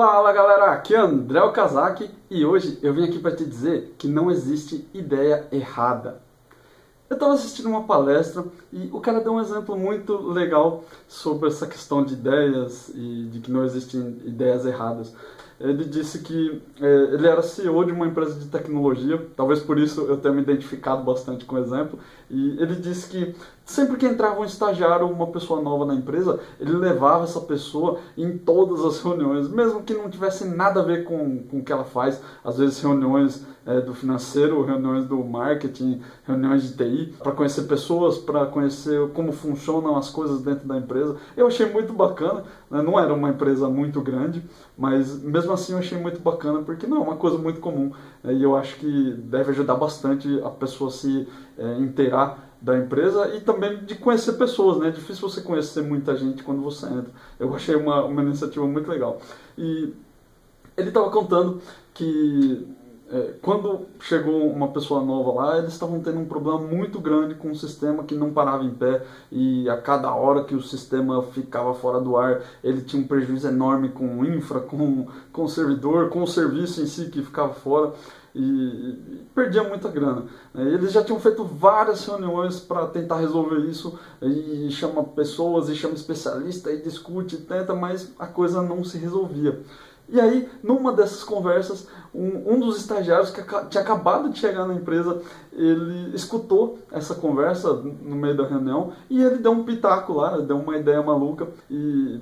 Fala galera, aqui é André Okazaki e hoje eu vim aqui para te dizer que não existe ideia errada. Eu estava assistindo uma palestra e o cara deu um exemplo muito legal sobre essa questão de ideias e de que não existem ideias erradas. Ele disse que é, ele era CEO de uma empresa de tecnologia, talvez por isso eu tenha me identificado bastante com o exemplo, e ele disse que sempre que entrava um estagiário ou uma pessoa nova na empresa, ele levava essa pessoa em todas as reuniões, mesmo que não tivesse nada a ver com, com o que ela faz, às vezes reuniões é, do financeiro, reuniões do marketing, reuniões de TI, para conhecer pessoas, para conhecer como funcionam as coisas dentro da empresa. Eu achei muito bacana? Não era uma empresa muito grande, mas mesmo assim eu achei muito bacana, porque não é uma coisa muito comum, né? e eu acho que deve ajudar bastante a pessoa se é, inteirar da empresa e também de conhecer pessoas, né? É difícil você conhecer muita gente quando você entra. Eu achei uma, uma iniciativa muito legal. E ele estava contando que é, quando chegou uma pessoa nova lá, eles estavam tendo um problema muito grande com o sistema que não parava em pé e a cada hora que o sistema ficava fora do ar, ele tinha um prejuízo enorme com o infra, com, com o servidor, com o serviço em si que ficava fora e, perdia muita grana. É, eles já tinham feito várias reuniões para tentar resolver isso e chama pessoas e chama especialista e discute, e tenta, mas a coisa não se resolvia. E aí, numa dessas conversas, um, um, dos estagiários que tinha acabado de chegar na empresa, ele escutou essa conversa no meio da reunião e ele deu um pitaco lá, deu uma ideia maluca e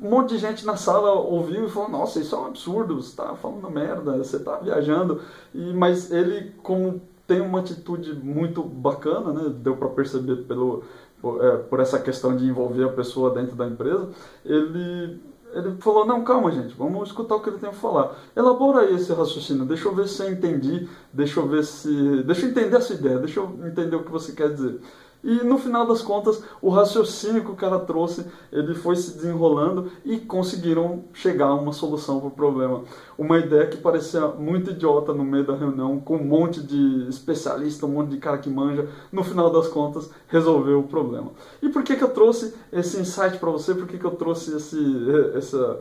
um monte de gente na sala ouviu e falou: Nossa, isso é um absurdo, você está falando merda, você está viajando. E, mas ele, como tem uma atitude muito bacana, né, deu para perceber pelo, por, é, por essa questão de envolver a pessoa dentro da empresa, ele ele falou, não, calma gente, vamos escutar o que ele tem a falar. Elabora aí esse raciocínio, deixa eu ver se eu entendi, deixa eu ver se... Deixa eu entender essa ideia, deixa eu entender o que você quer dizer. E no final das contas, o raciocínio que o cara trouxe, ele foi se desenrolando e conseguiram chegar a uma solução para o problema. Uma ideia que parecia muito idiota no meio da reunião, com um monte de especialista, um monte de cara que manja, no final das contas, resolveu o problema. E por que, que eu trouxe esse insight para você? Por que, que eu trouxe esse, essa,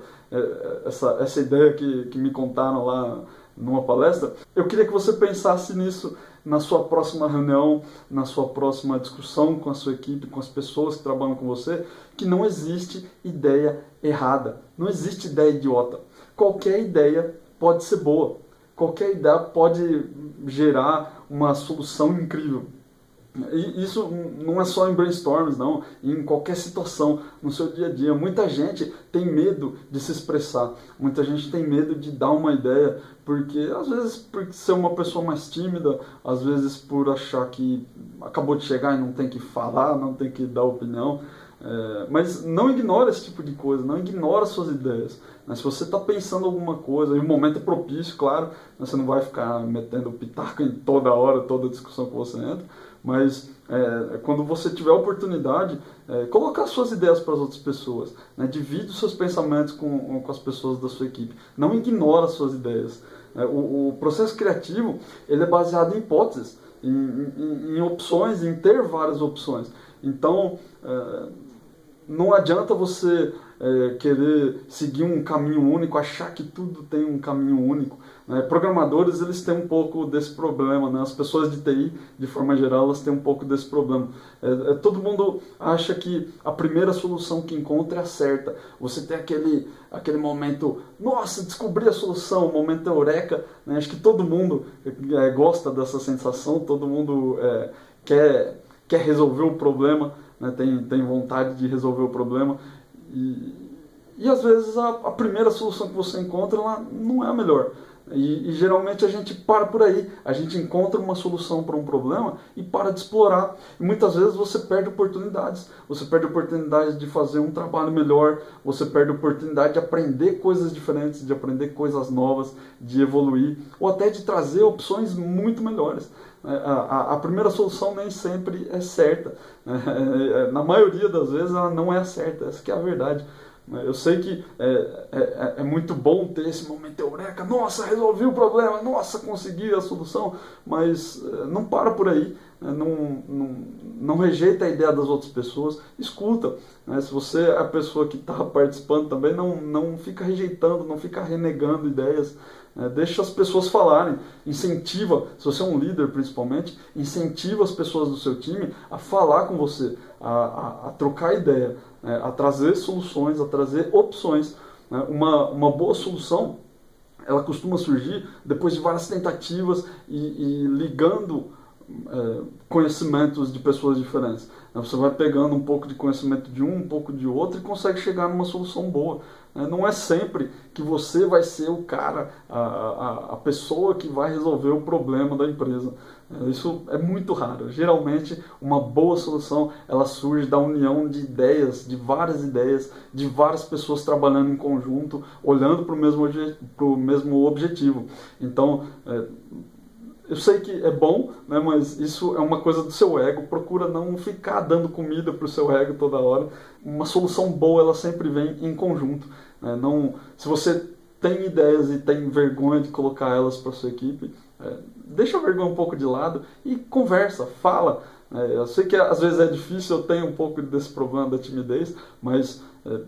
essa, essa ideia que, que me contaram lá numa palestra? Eu queria que você pensasse nisso na sua próxima reunião, na sua próxima discussão com a sua equipe, com as pessoas que trabalham com você, que não existe ideia errada, não existe ideia idiota. Qualquer ideia pode ser boa, qualquer ideia pode gerar uma solução incrível. E isso não é só em brainstorms, não. Em qualquer situação, no seu dia a dia. Muita gente tem medo de se expressar. Muita gente tem medo de dar uma ideia. Porque, às vezes, por ser uma pessoa mais tímida. Às vezes, por achar que acabou de chegar e não tem que falar, não tem que dar opinião. É, mas não ignora esse tipo de coisa, não ignora suas ideias. Mas se você está pensando alguma coisa, e o momento é propício, claro, você não vai ficar metendo pitaco em toda hora, toda discussão que você entra, mas é, quando você tiver a oportunidade, é, colocar suas ideias para as outras pessoas, né? divide os seus pensamentos com, com as pessoas da sua equipe, não ignora suas ideias. É, o, o, processo criativo ele é baseado em hipóteses, em, em, em opções, em ter várias opções. Então, é, não adianta você é, querer seguir um caminho único, achar que tudo tem um caminho único. Né? Programadores eles têm um pouco desse problema, né? as pessoas de TI, de forma geral, elas têm um pouco desse problema. É, é, todo mundo acha que a primeira solução que encontra é a certa. Você tem aquele, aquele momento, nossa, descobri a solução, o momento eureka. Né? Acho que todo mundo é, gosta dessa sensação, todo mundo é, quer, quer resolver o problema né, tem, tem vontade de resolver o problema. E, e às vezes a, a primeira solução que você encontra ela não é a melhor. E, e, geralmente a gente para por aí, a gente encontra uma solução para um problema e para de explorar. E muitas vezes você perde oportunidades. Você perde oportunidades de fazer um trabalho melhor, você perde oportunidade de aprender coisas diferentes, de aprender coisas novas, de evoluir, ou até de trazer opções muito melhores. É, a, a, a primeira solução nem sempre é certa. Né? Na maioria das vezes ela não é certa, essa é a verdade. Eu sei que é, é, é, é, muito bom ter esse momento eureka, nossa, resolvi o problema, nossa, consegui a solução, mas é, não para por aí. Não, não, não rejeita a ideia das outras pessoas, escuta. Né? Se você é a pessoa que está participando também, não, não fica rejeitando, não fica renegando ideias. Né? Deixa as pessoas falarem, incentiva, se você é um líder principalmente, incentiva as pessoas do seu time a falar com você, a, a, a trocar ideia, né? a trazer soluções, a trazer opções. Né? Uma, uma boa solução ela costuma surgir depois de várias tentativas e, e ligando é, conhecimentos de pessoas diferentes. Você vai pegando um pouco de conhecimento de um, um pouco de outro e consegue chegar numa solução boa. Né? Não é sempre que você vai ser o cara, a, a, a pessoa que vai resolver o problema da empresa. É, isso é muito raro. Geralmente, uma boa solução ela surge da união de ideias, de várias ideias, de várias pessoas trabalhando em conjunto, olhando para o mesmo, mesmo objetivo. Então, é, eu sei que é bom, né, mas isso é uma coisa do seu ego. Procura não ficar dando comida para o seu ego toda hora. Uma solução boa ela sempre vem em conjunto. Né? Não, se você tem ideias e tem vergonha de colocar elas para sua equipe, é, deixa a vergonha um pouco de lado e conversa, fala. É, eu sei que às vezes é difícil, eu tenho um pouco desse problema da timidez, mas é,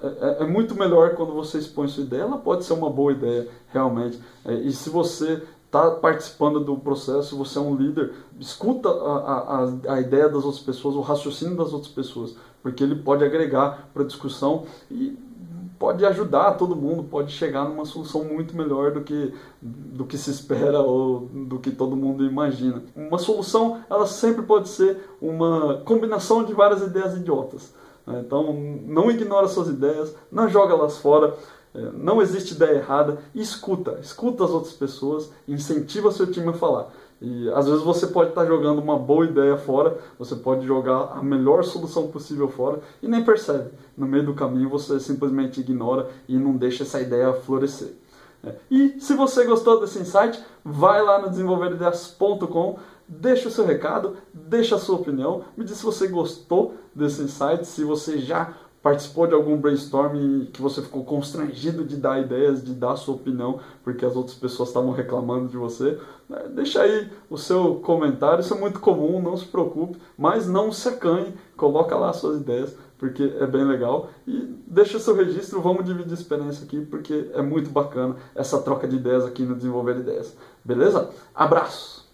é, é, é muito melhor quando você expõe sua ideia. Ela pode ser uma boa ideia, realmente. É, e se você está participando do processo, você é um líder, escuta a, a, a ideia das outras pessoas, o raciocínio das outras pessoas, porque ele pode agregar para a discussão e pode ajudar todo mundo, pode chegar numa solução muito melhor do que, do que se espera ou do que todo mundo imagina. Uma solução, ela sempre pode ser uma combinação de várias ideias idiotas. Né? Então, não ignora suas ideias, não joga elas fora, não existe ideia errada, escuta, escuta as outras pessoas, incentiva seu time a falar. E às vezes você pode estar jogando uma boa ideia fora, você pode jogar a melhor solução possível fora e nem percebe. No meio do caminho você simplesmente ignora e não deixa essa ideia florescer. É. E se você gostou desse insight, vai lá no desenvolverideias.com, deixa o seu recado, deixa a sua opinião, me diz se você gostou desse insight, se você já participou de algum brainstorming que você ficou constrangido de dar ideias, de dar sua opinião, porque as outras pessoas estavam reclamando de você, né, deixa aí o seu comentário, isso é muito comum, não se preocupe, mas não se acanhe, coloca lá suas ideias, porque é bem legal, e deixa seu registro, vamos dividir experiência aqui, porque é muito bacana essa troca de ideias aqui no Desenvolver Ideias. Beleza? Abraço!